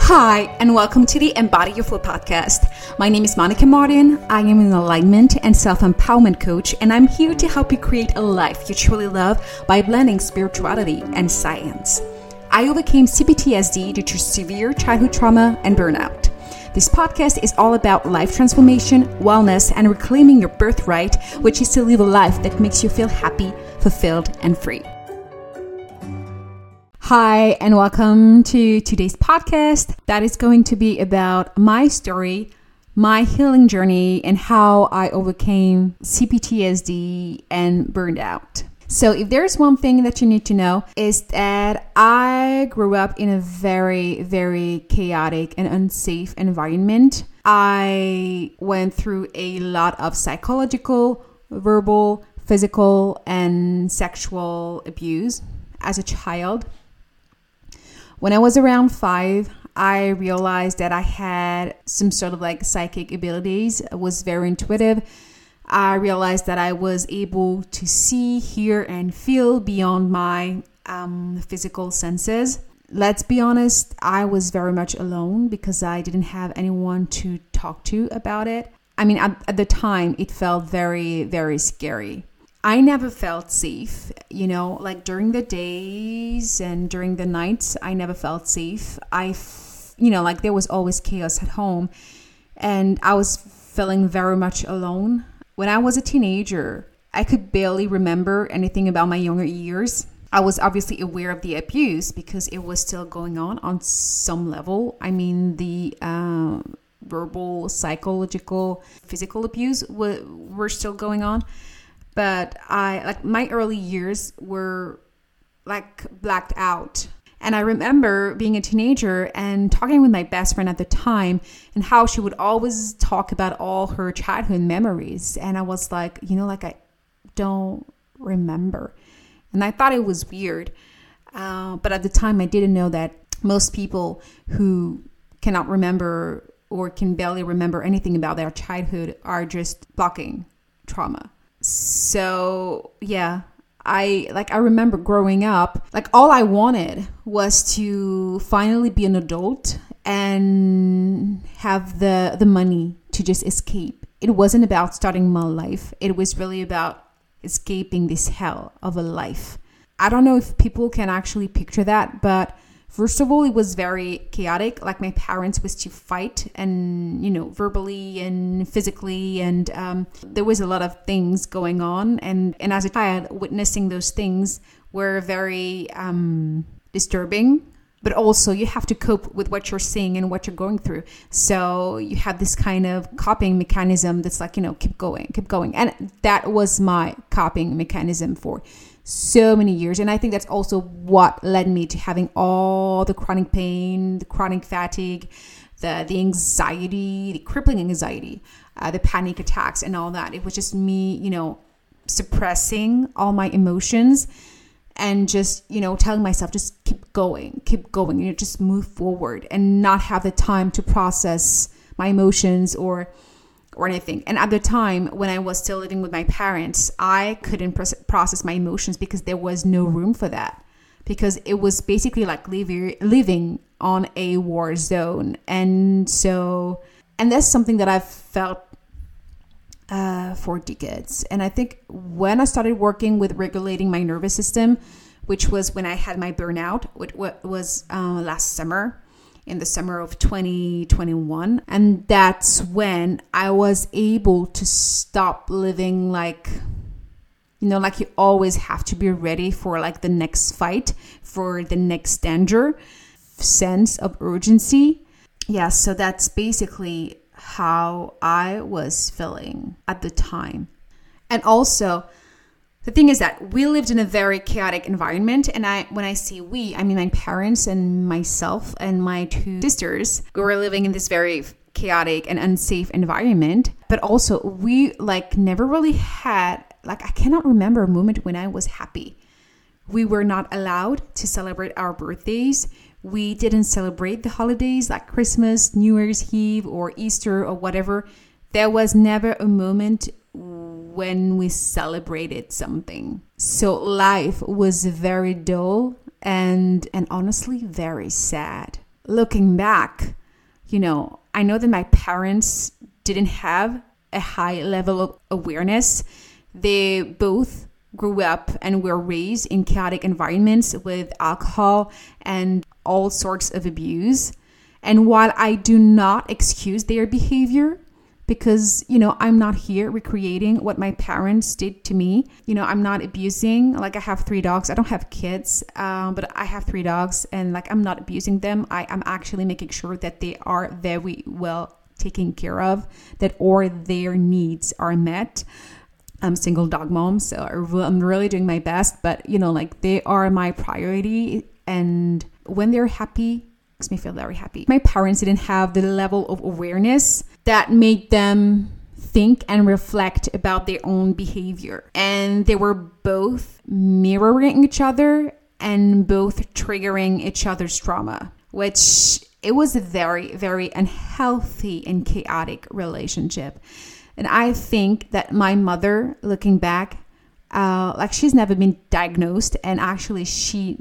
Hi, and welcome to the Embody Your Flow podcast. My name is Monica Martin. I am an alignment and self empowerment coach, and I'm here to help you create a life you truly love by blending spirituality and science. I overcame CPTSD due to severe childhood trauma and burnout. This podcast is all about life transformation, wellness, and reclaiming your birthright, which is to live a life that makes you feel happy, fulfilled, and free. Hi, and welcome to today's podcast that is going to be about my story, my healing journey, and how I overcame CPTSD and burned out. So, if there's one thing that you need to know, is that I grew up in a very, very chaotic and unsafe environment. I went through a lot of psychological, verbal, physical, and sexual abuse as a child. When I was around five, I realized that I had some sort of like psychic abilities. I was very intuitive. I realized that I was able to see, hear, and feel beyond my um, physical senses. Let's be honest, I was very much alone because I didn't have anyone to talk to about it. I mean, at, at the time, it felt very, very scary. I never felt safe, you know, like during the days and during the nights, I never felt safe. I, you know, like there was always chaos at home and I was feeling very much alone. When I was a teenager, I could barely remember anything about my younger years. I was obviously aware of the abuse because it was still going on on some level. I mean, the um, verbal, psychological, physical abuse were, were still going on but I like my early years were like blacked out. And I remember being a teenager and talking with my best friend at the time and how she would always talk about all her childhood memories. And I was like, you know, like I don't remember. And I thought it was weird. Uh, but at the time, I didn't know that most people who cannot remember or can barely remember anything about their childhood are just blocking trauma so yeah i like i remember growing up like all i wanted was to finally be an adult and have the the money to just escape. It wasn't about starting my life. It was really about escaping this hell of a life. I don't know if people can actually picture that but First of all, it was very chaotic. Like my parents was to fight and, you know, verbally and physically. And um, there was a lot of things going on. And, and as a child, witnessing those things were very um, disturbing. But also, you have to cope with what you're seeing and what you're going through. So you have this kind of coping mechanism that's like, you know, keep going, keep going. And that was my coping mechanism for so many years. And I think that's also what led me to having all the chronic pain, the chronic fatigue, the, the anxiety, the crippling anxiety, uh, the panic attacks, and all that. It was just me, you know, suppressing all my emotions and just, you know, telling myself, just keep going, keep going, you know, just move forward and not have the time to process my emotions or or anything. And at the time when I was still living with my parents, I couldn't process my emotions because there was no room for that. Because it was basically like living on a war zone. And so and that's something that I've felt uh, for decades. And I think when I started working with regulating my nervous system, which was when I had my burnout, which was uh, last summer, in the summer of 2021. And that's when I was able to stop living like, you know, like you always have to be ready for like the next fight, for the next danger, sense of urgency. Yeah, so that's basically how I was feeling at the time. And also, the thing is that we lived in a very chaotic environment and i when i say we i mean my parents and myself and my two sisters we were living in this very chaotic and unsafe environment. But also we like never really had like i cannot remember a moment when i was happy. We were not allowed to celebrate our birthdays. We didn't celebrate the holidays like christmas new year's eve or easter or whatever. There was never a moment when we celebrated something. So life was very dull and and honestly very sad. looking back, you know, I know that my parents didn't have a high level of awareness. They both grew up and were raised in chaotic environments with alcohol and all sorts of abuse. And while I do not excuse their behavior, because you know i'm not here recreating what my parents did to me. You know i'm not abusing like i have three dogs. I don't have kids um, but i have three dogs and like i'm not abusing them. I am actually making sure that they are very well taken care of that or their needs are met. I'm single dog mom, so I'm really doing my best. But you know, like they are my priority, and when they're happy, makes me feel very happy. My parents didn't have the level of awareness that made them think and reflect about their own behavior, and they were both mirroring each other and both triggering each other's trauma, which it was a very, very unhealthy and chaotic relationship. And I think that my mother, looking back, uh, like she's never been diagnosed, and actually she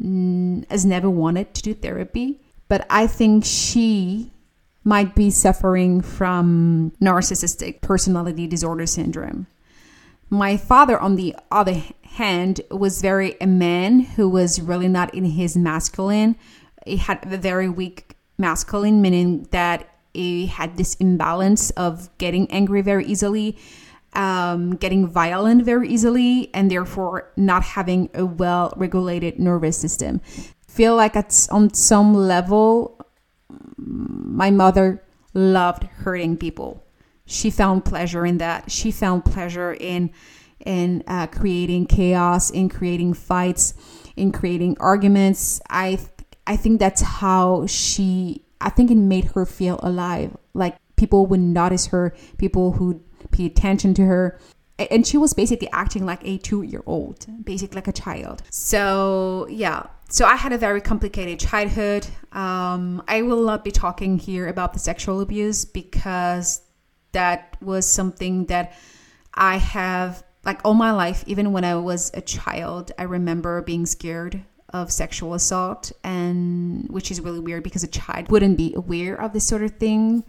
mm, has never wanted to do therapy. But I think she might be suffering from narcissistic personality disorder syndrome. My father, on the other hand, was very a man who was really not in his masculine. He had a very weak masculine, meaning that he had this imbalance of getting angry very easily, um, getting violent very easily, and therefore not having a well regulated nervous system. Feel like it's on some level, my mother loved hurting people. She found pleasure in that. She found pleasure in in uh, creating chaos, in creating fights, in creating arguments. I I think that's how she I think it made her feel alive. Like people would notice her, people who pay attention to her. And she was basically acting like a two year old, basically like a child. So, yeah. So, I had a very complicated childhood. Um, I will not be talking here about the sexual abuse because that was something that I have, like, all my life, even when I was a child, I remember being scared of sexual assault and which is really weird because a child wouldn't be aware of this sort of thing.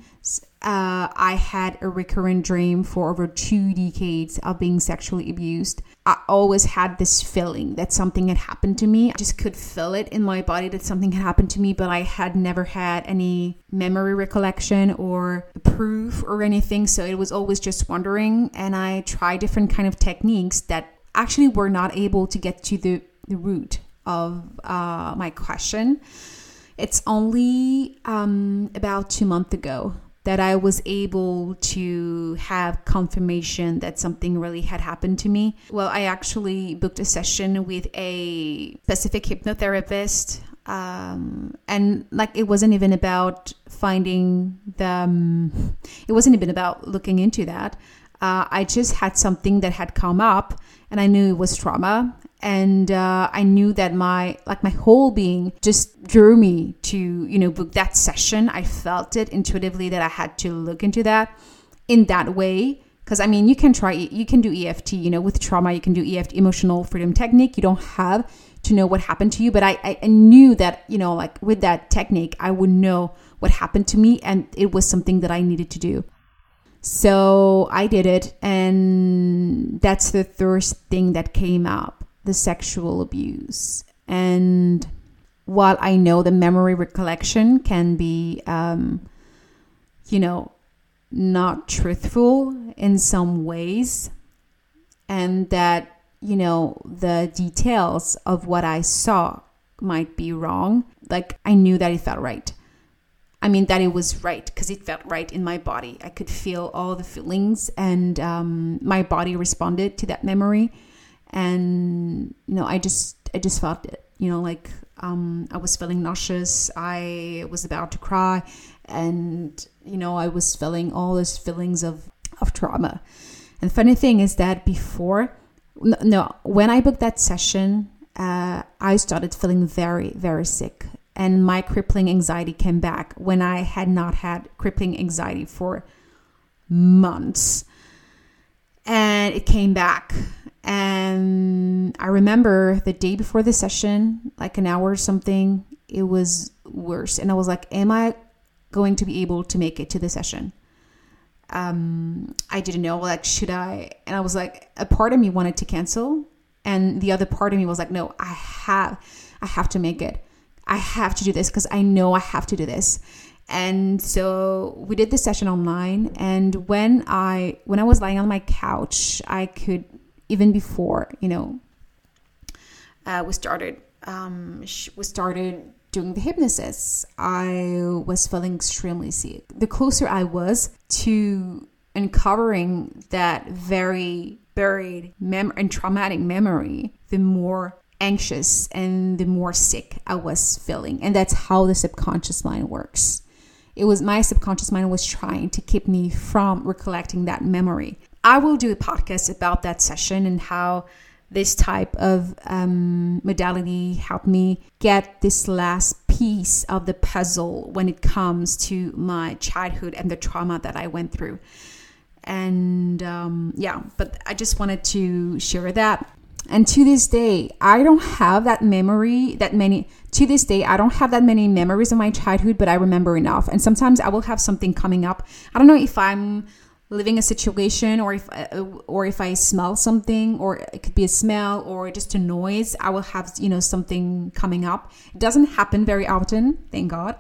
Uh, i had a recurrent dream for over two decades of being sexually abused. I always had this feeling that something had happened to me. I just could feel it in my body that something had happened to me but i had never had any memory recollection or proof or anything. So it was always just wondering and i tried different kind of techniques that actually were not able to get to the the root of uh, my question. It's only um, about two months ago that I was able to have confirmation that something really had happened to me. Well, I actually booked a session with a specific hypnotherapist. Um, and like it wasn't even about finding the, um, it wasn't even about looking into that. Uh, I just had something that had come up and I knew it was trauma and uh, i knew that my like my whole being just drew me to you know book that session. I felt it intuitively that i had to look into that in that way. Because i mean you can try you can do eft you know with trauma you can do eft emotional freedom technique. You don't have to know what happened to you but I, I knew that you know like with that technique i would know what happened to me and it was something that i needed to do. So i did it and that's the first thing that came up the sexual abuse. And while I know the memory recollection can be, um, you know, not truthful in some ways, and that, you know, the details of what I saw might be wrong, like I knew that it felt right. I mean, that it was right because it felt right in my body. I could feel all the feelings, and um, my body responded to that memory and you know i just i just felt it you know like um, i was feeling nauseous. I was about to cry. And you know i was feeling all those feelings of of trauma. And the funny thing is that before no when i booked that session uh, i started feeling very very sick. And my crippling anxiety came back when i had not had crippling anxiety for months. And it came back and I remember the day before the session, like an hour or something, it was worse. And I was like, am I going to be able to make it to the session? Um, I didn't know, like, should I? And I was like, a part of me wanted to cancel. And the other part of me was like, no, I have, I have to make it. I have to do this because I know I have to do this. And so we did the session online. And when I, when I was lying on my couch, I could, even before, you know, uh, we started, um, we started doing the hypnosis, I was feeling extremely sick. The closer I was to uncovering that very buried mem- and traumatic memory, the more anxious and the more sick I was feeling. And that's how the subconscious mind works. It was my subconscious mind was trying to keep me from recollecting that memory. I will do a podcast about that session and how this type of um, modality helped me get this last piece of the puzzle when it comes to my childhood and the trauma that I went through. And um, yeah, but I just wanted to share that. And to this day, I don't have that memory, that many, to this day, I don't have that many memories of my childhood, but I remember enough. And sometimes I will have something coming up. I don't know if I'm living a situation or if uh, or if I smell something or it could be a smell or just a noise I will have you know something coming up. It doesn't happen very often thank god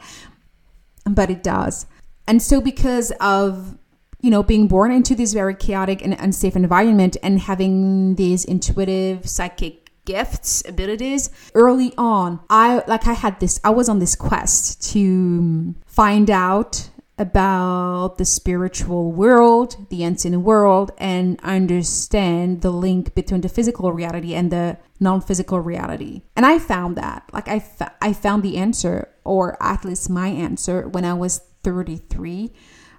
but it does. And so because of you know being born into this very chaotic and unsafe environment and having these intuitive psychic gifts abilities early on i like i had this i was on this quest to find out about the spiritual world, the unseen world, and understand the link between the physical reality and the non-physical reality. And I found that, like I, I found the answer, or at least my answer, when I was 33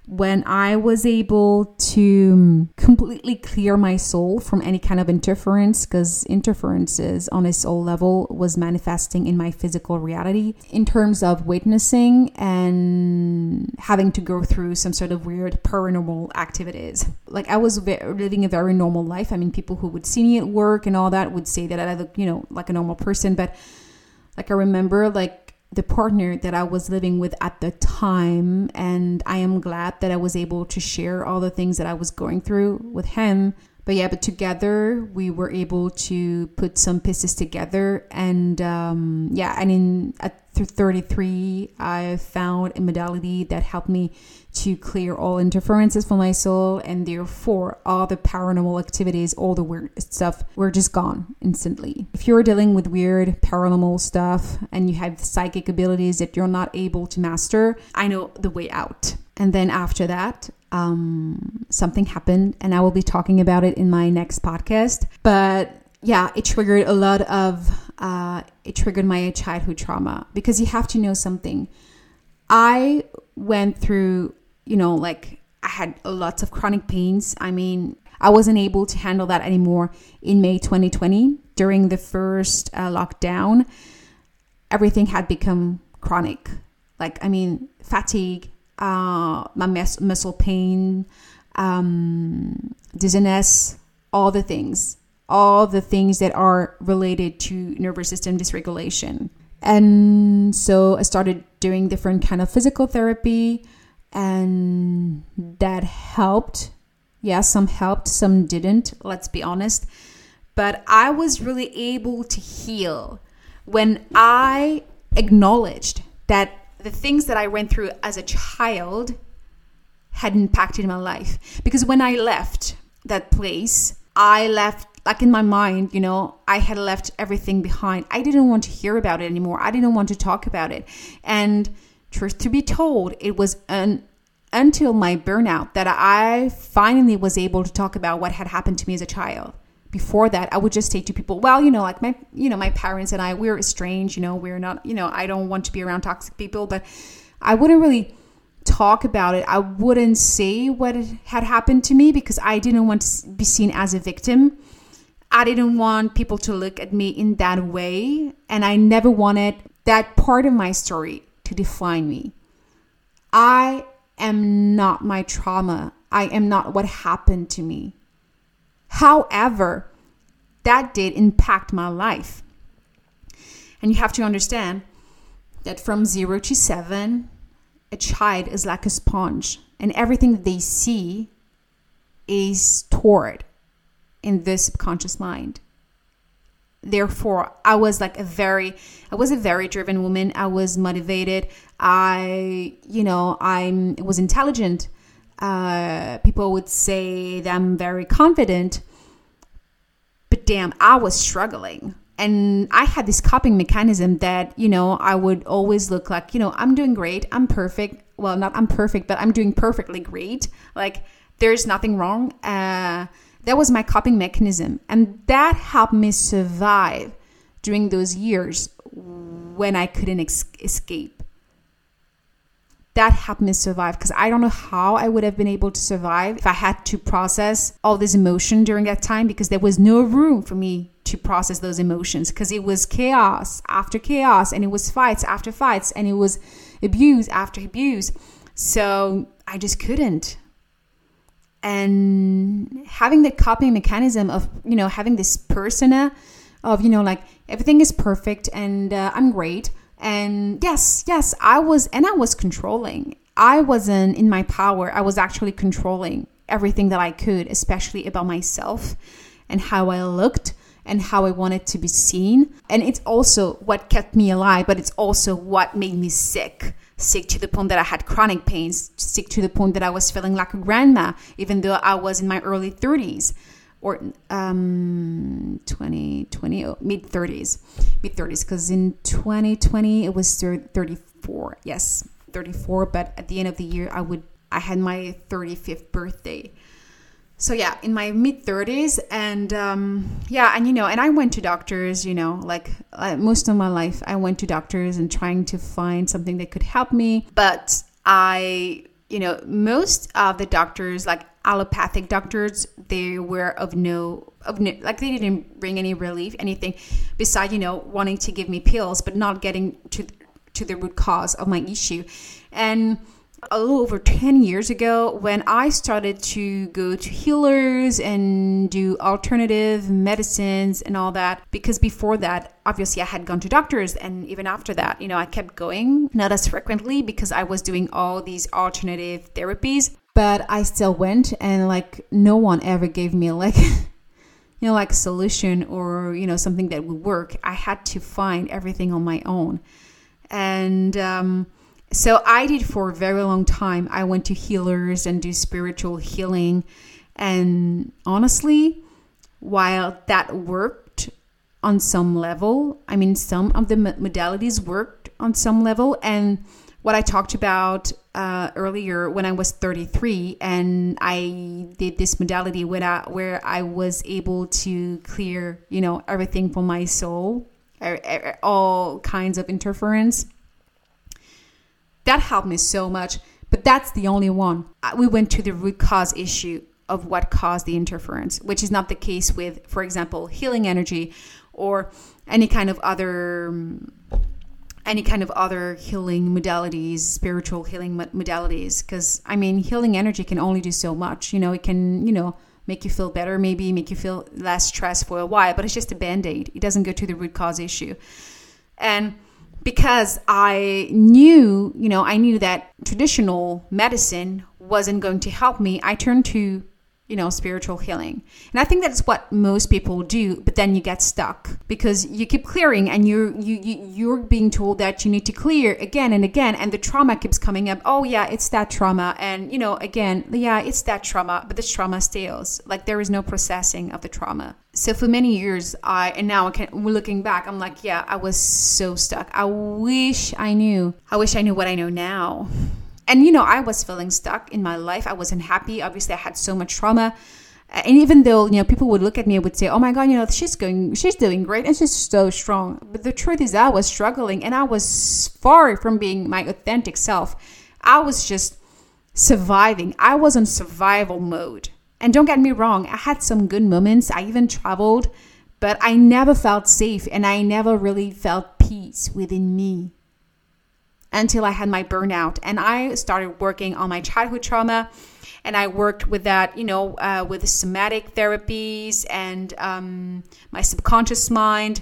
when I was able to mm, completely clear my soul from any kind of interference, because interferences on a soul level was manifesting in my physical reality in terms of witnessing and having to go through some sort of weird paranormal activities. Like I was living a very normal life. I mean, people who would see me at work and all that would say that I look, you know, like a normal person, but like I remember like the partner that I was living with at the time. And I am glad that I was able to share all the things that I was going through with him. But yeah, but together we were able to put some pieces together. And um, yeah, and in at 33, I found a modality that helped me to clear all interferences from my soul, and therefore all the paranormal activities, all the weird stuff were just gone instantly. If you're dealing with weird paranormal stuff and you have psychic abilities that you're not able to master, I know the way out. And then after that, um, something happened, and I will be talking about it in my next podcast. But yeah, it triggered a lot of, uh, it triggered my childhood trauma because you have to know something. I went through, you know, like I had lots of chronic pains. I mean, I wasn't able to handle that anymore in May 2020 during the first uh, lockdown. Everything had become chronic. Like, I mean, fatigue, uh, my mus- muscle pain, um, dizziness, all the things all the things that are related to nervous system dysregulation. And so I started doing different kind of physical therapy and that helped. Yeah, some helped, some didn't, let's be honest. But I was really able to heal when I acknowledged that the things that I went through as a child had impacted my life. Because when I left that place, I left like in my mind, you know, I had left everything behind. I didn't want to hear about it anymore. I didn't want to talk about it. And truth to be told, it was an until my burnout that I finally was able to talk about what had happened to me as a child. Before that, I would just say to people, well, you know, like my, you know, my parents and I, we're estranged, you know, we're not, you know, I don't want to be around toxic people, but I wouldn't really talk about it. I wouldn't say what had happened to me because I didn't want to be seen as a victim. I didn't want people to look at me in that way. And I never wanted that part of my story to define me. I am not my trauma. I am not what happened to me. However, that did impact my life. And you have to understand that from zero to seven, a child is like a sponge, and everything that they see is stored in the subconscious mind. Therefore, I was like a very, I was a very driven woman. I was motivated. I, you know, I was intelligent. Uh, people would say that I'm very confident, damn, I was struggling. And I had this coping mechanism that, you know, I would always look like, you know, I'm doing great. I'm perfect. Well, not I'm perfect, but I'm doing perfectly great. Like, there's nothing wrong. Uh, that was my coping mechanism. And that helped me survive during those years when I couldn't ex- escape. That helped me survive because I don't know how I would have been able to survive if I had to process all this emotion during that time because there was no room for me to process those emotions because it was chaos after chaos and it was fights after fights and it was abuse after abuse. So I just couldn't and having the coping mechanism of you know having this persona of you know like everything is perfect and uh, i'm great and yes yes i was and i was controlling. I wasn't in my power. I was actually controlling everything that i could especially about myself and how i looked and how i wanted to be seen. And it's also what kept me alive but it's also what made me sick. Sick to the point that I had chronic pains, sick to the point that I was feeling like a grandma, even though I was in my early 30s or um 20 20 mid 30s mid 30s because in 2020 it was 34 yes 34 but at the end of the year i would i had my 35th birthday. So yeah in my mid 30s and um, yeah and you know and i went to doctors you know like uh, most of my life i went to doctors and trying to find something that could help me but i you know most of the doctors like allopathic doctors they were of no of no, like they didn't bring any relief anything besides you know wanting to give me pills but not getting to to the root cause of my issue. And a little over 10 years ago when I started to go to healers and do alternative medicines and all that. Because before that, obviously, I had gone to doctors. And even after that, you know, I kept going, not as frequently because I was doing all these alternative therapies. But I still went, and like, no one ever gave me like, you know, like a solution or, you know, something that would work. I had to find everything on my own. And, um, so I did for a very long time. I went to healers and do spiritual healing. And honestly, while that worked on some level, I mean, some of the modalities worked on some level. And what I talked about uh, earlier when I was 33 and I did this modality where I, where I was able to clear, you know, everything from my soul, er, er, er, all kinds of interference that helped me so much, but that's the only one. Uh, we went to the root cause issue of what caused the interference, which is not the case with, for example, healing energy or any kind of other any kind of other healing modalities, spiritual healing modalities. Because I mean, healing energy can only do so much. You know, it can you know make you feel better, maybe make you feel less stressed for a while, but it's just a band aid. It doesn't go to the root cause issue, and because I knew, you know, I knew that traditional medicine wasn't going to help me, I turned to you know, spiritual healing. And I think that's what most people do, but then you get stuck because you keep clearing and you're you, you you're being told that you need to clear again and again and the trauma keeps coming up. Oh yeah, it's that trauma and you know, again, yeah, it's that trauma, but this trauma stays. Like there is no processing of the trauma. So for many years, I and now I can looking back, I'm like, yeah, I was so stuck. I wish I knew. I wish I knew what I know now. And you know i was feeling stuck in my life. I wasn't happy. Obviously i had so much trauma. And even though you know people would look at me and would say oh my god you know she's going she's doing great and she's so strong. But the truth is i was struggling and i was far from being my authentic self. I was just surviving. I was in survival mode and don't get me wrong i had some good moments i even traveled but i never felt safe and i never really felt peace within me until I had my burnout. And I started working on my childhood trauma. And I worked with that, you know, uh, with somatic therapies and um, my subconscious mind.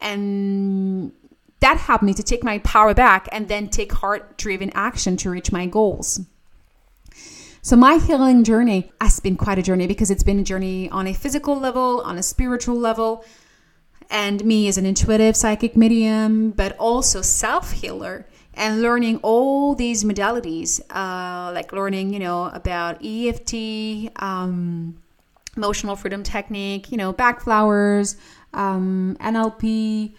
And that helped me to take my power back and then take heart driven action to reach my goals. So, my healing journey has been quite a journey because it's been a journey on a physical level, on a spiritual level, and me as an intuitive psychic medium, but also self healer and learning all these modalities, uh, like learning, you know, about EFT, um, emotional freedom technique, you know, Bach flowers, um, NLP,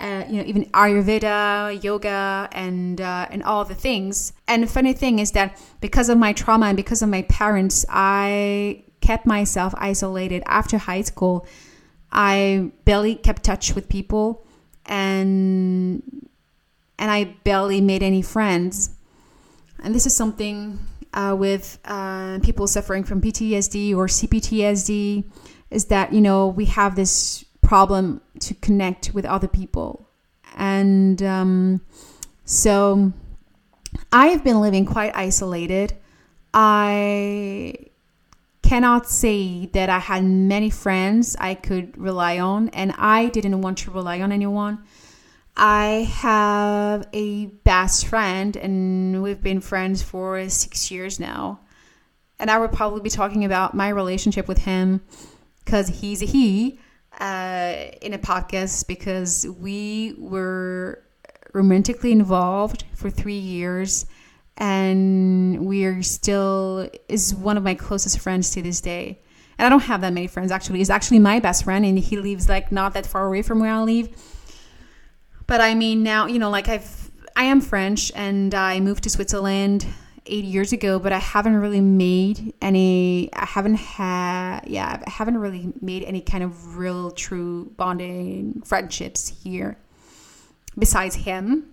uh, you know, even Ayurveda, yoga, and uh, and all the things. And the funny thing is that because of my trauma and because of my parents, I kept myself isolated after high school. I barely kept touch with people, and and I barely made any friends. And this is something uh, with uh, people suffering from PTSD or CPTSD is that you know we have this problem to connect with other people, and um, so I have been living quite isolated. I cannot say that I had many friends I could rely on, and I didn't want to rely on anyone. I have a best friend, and we've been friends for six years now. And I would probably be talking about my relationship with him because he's a he uh, in a podcast because we were romantically involved for three years and we are still is one of my closest friends to this day. And i don't have that many friends actually. He's actually my best friend and he lives like not that far away from where i live. But I mean, now, you know, like I've, I am French and I moved to Switzerland eight years ago, but I haven't really made any, I haven't had, yeah, I haven't really made any kind of real, true bonding friendships here besides him.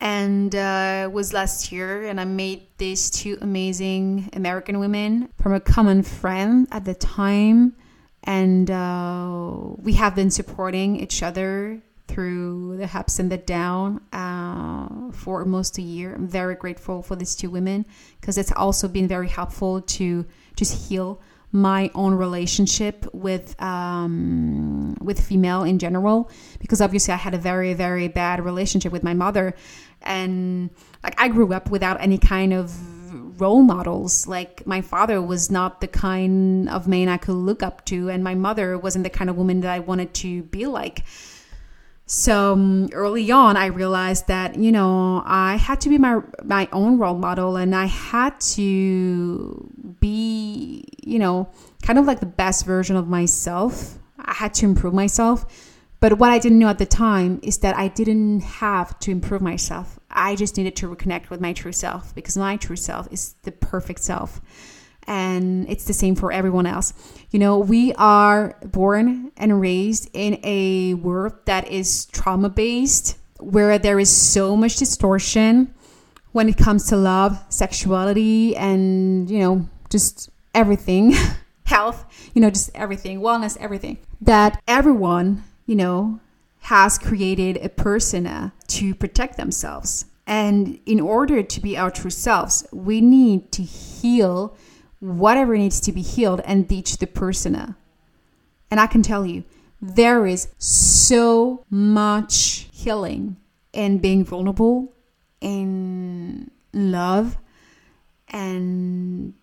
And uh, was last year, and I made these two amazing American women from a common friend at the time. And uh, we have been supporting each other through the ups and the down uh, for almost a year. I'm very grateful for these two women because it's also been very helpful to just heal my own relationship with um, with female in general because obviously I had a very very bad relationship with my mother. And like I grew up without any kind of role models. Like my father was not the kind of man I could look up to and my mother wasn't the kind of woman that I wanted to be like so um, early on, I realized that you know I had to be my my own role model, and I had to be you know kind of like the best version of myself. I had to improve myself. But what I didn't know at the time is that I didn't have to improve myself. I just needed to reconnect with my true self because my true self is the perfect self and it's the same for everyone else. You know, we are born and raised in a world that is trauma based, where there is so much distortion when it comes to love, sexuality, and, you know, just everything health, you know, just everything, wellness, everything. That everyone, you know, has created a persona to protect themselves. And in order to be our true selves, we need to heal whatever needs to be healed and teach the persona. And I can tell you, there is so much healing in being vulnerable, in love, and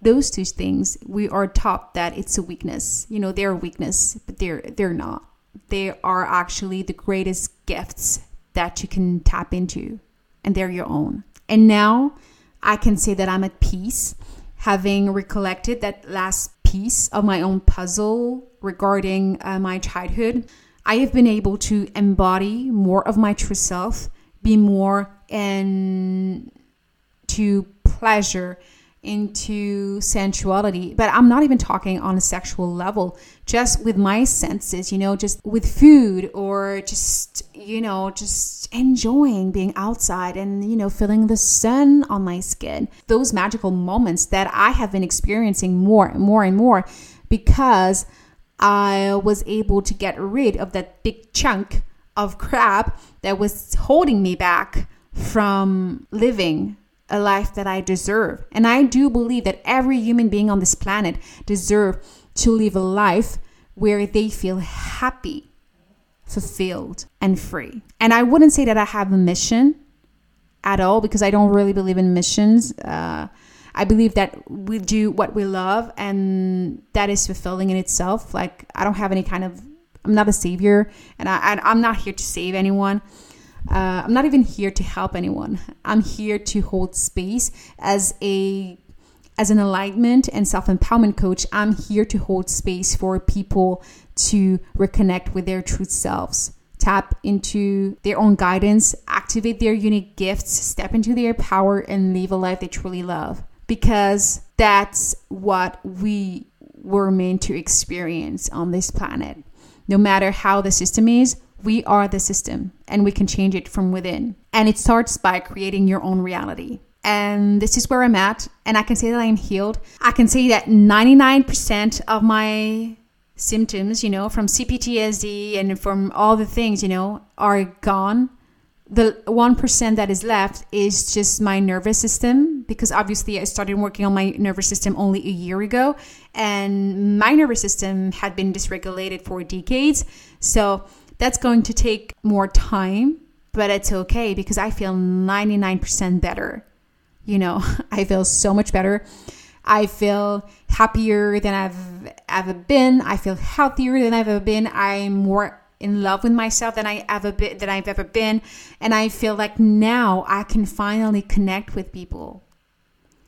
those two things we are taught that it's a weakness. You know, they're a weakness, but they're they're not. They are actually the greatest gifts that you can tap into, and they're your own. And now I can say that I'm at peace having recollected that last piece of my own puzzle regarding uh, my childhood, I have been able to embody more of my true self, be more and into pleasure into sensuality, but I'm not even talking on a sexual level, just with my senses, you know, just with food or just, you know, just enjoying being outside and, you know, feeling the sun on my skin. Those magical moments that I have been experiencing more and more and more because I was able to get rid of that big chunk of crap that was holding me back from living a life that I deserve. And I do believe that every human being on this planet deserve to live a life where they feel happy, fulfilled, and free. And I wouldn't say that I have a mission at all because I don't really believe in missions. Uh, I believe that we do what we love and that is fulfilling in itself. Like, I don't have any kind of, I'm not a savior and I, I'm not here to save anyone. Uh, I'm not even here to help anyone. I'm here to hold space as a as an alignment and self-empowerment coach. I'm here to hold space for people to reconnect with their true selves, tap into their own guidance, activate their unique gifts, step into their power and live a life they truly love because that's what we were meant to experience on this planet. No matter how the system is, we are the system and we can change it from within. And it starts by creating your own reality. And this is where I'm at. And I can say that I'm healed. I can say that 99% of my symptoms, you know, from CPTSD and from all the things, you know, are gone the 1% that is left is just my nervous system because obviously I started working on my nervous system only a year ago and my nervous system had been dysregulated for decades. So that's going to take more time, but it's okay because I feel 99% better. You know, I feel so much better. I feel happier than I've ever been. I feel healthier than I've ever been. I'm more in love with myself than I ever been than I've ever been and I feel like now I can finally connect with people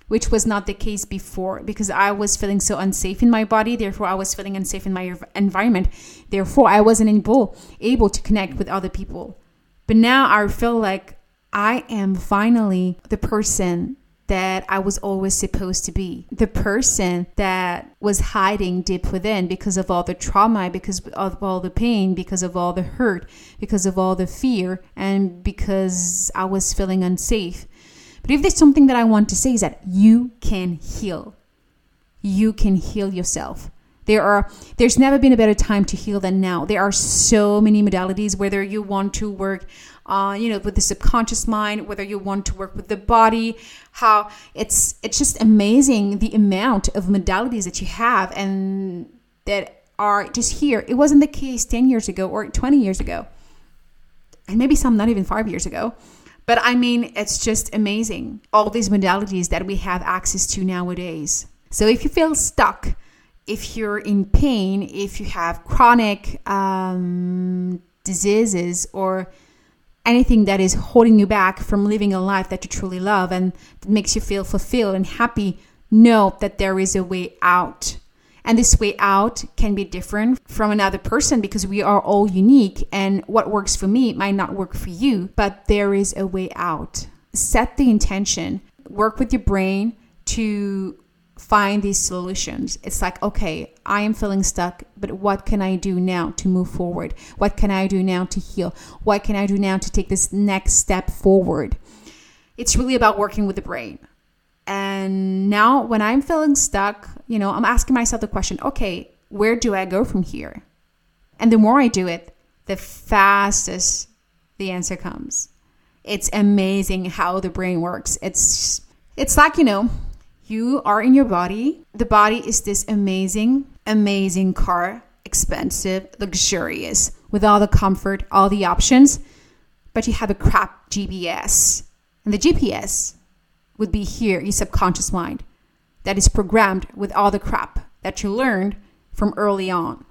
which was not the case before because I was feeling so unsafe in my body therefore I was feeling unsafe in my environment therefore I wasn't able able to connect with other people but now I feel like I am finally the person that I was always supposed to be. The person that was hiding deep within because of all the trauma, because of all the pain, because of all the hurt, because of all the fear, and because I was feeling unsafe. But if there's something that I want to say is that you can heal. You can heal yourself. There are there's never been a better time to heal than now. There are so many modalities whether you want to work uh, you know, with the subconscious mind, whether you want to work with the body, how it's it's just amazing the amount of modalities that you have and that are just here. It wasn't the case 10 years ago or 20 years ago. And maybe some not even 5 years ago. But I mean, it's just amazing all these modalities that we have access to nowadays. So if you feel stuck, if you're in pain, if you have chronic um, diseases or anything that is holding you back from living a life that you truly love and makes you feel fulfilled and happy, know that there is a way out. And this way out can be different from another person because we are all unique, and what works for me might not work for you, but there is a way out. Set the intention, work with your brain to find these solutions. It's like, okay, I am feeling stuck, but what can I do now to move forward? What can I do now to heal? What can I do now to take this next step forward? It's really about working with the brain. And now, when I'm feeling stuck, you know, I'm asking myself the question okay, where do I go from here? And the more I do it, the fastest the answer comes. It's amazing how the brain works. It's it's like, you know, you are in your body. The body is this amazing, amazing car, expensive, luxurious, with all the comfort, all the options, but you have a crap GPS. And the GPS would be here, your subconscious mind, that is programmed with all the crap that you learned from early on.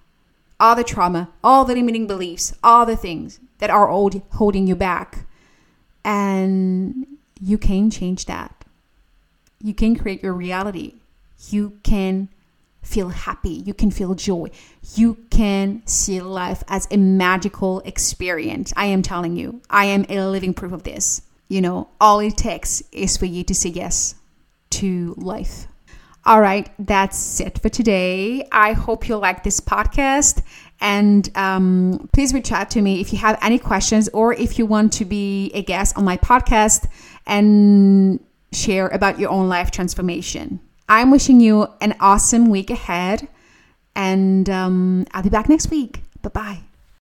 All the trauma, all the limiting beliefs, all the things that are old, holding you back. And you can change that you can create your reality. You can feel happy. You can feel joy. You can see life as a magical experience. I am telling you, I am a living proof of this. You know, all it takes is for you to say yes to life. All right, that's it for today. I hope you like this podcast. And um, please reach out to me if you have any questions or if you want to be a guest on my podcast. And share about your own life transformation. I'm wishing you an awesome week ahead, and um, I'll be back next week. Bye bye.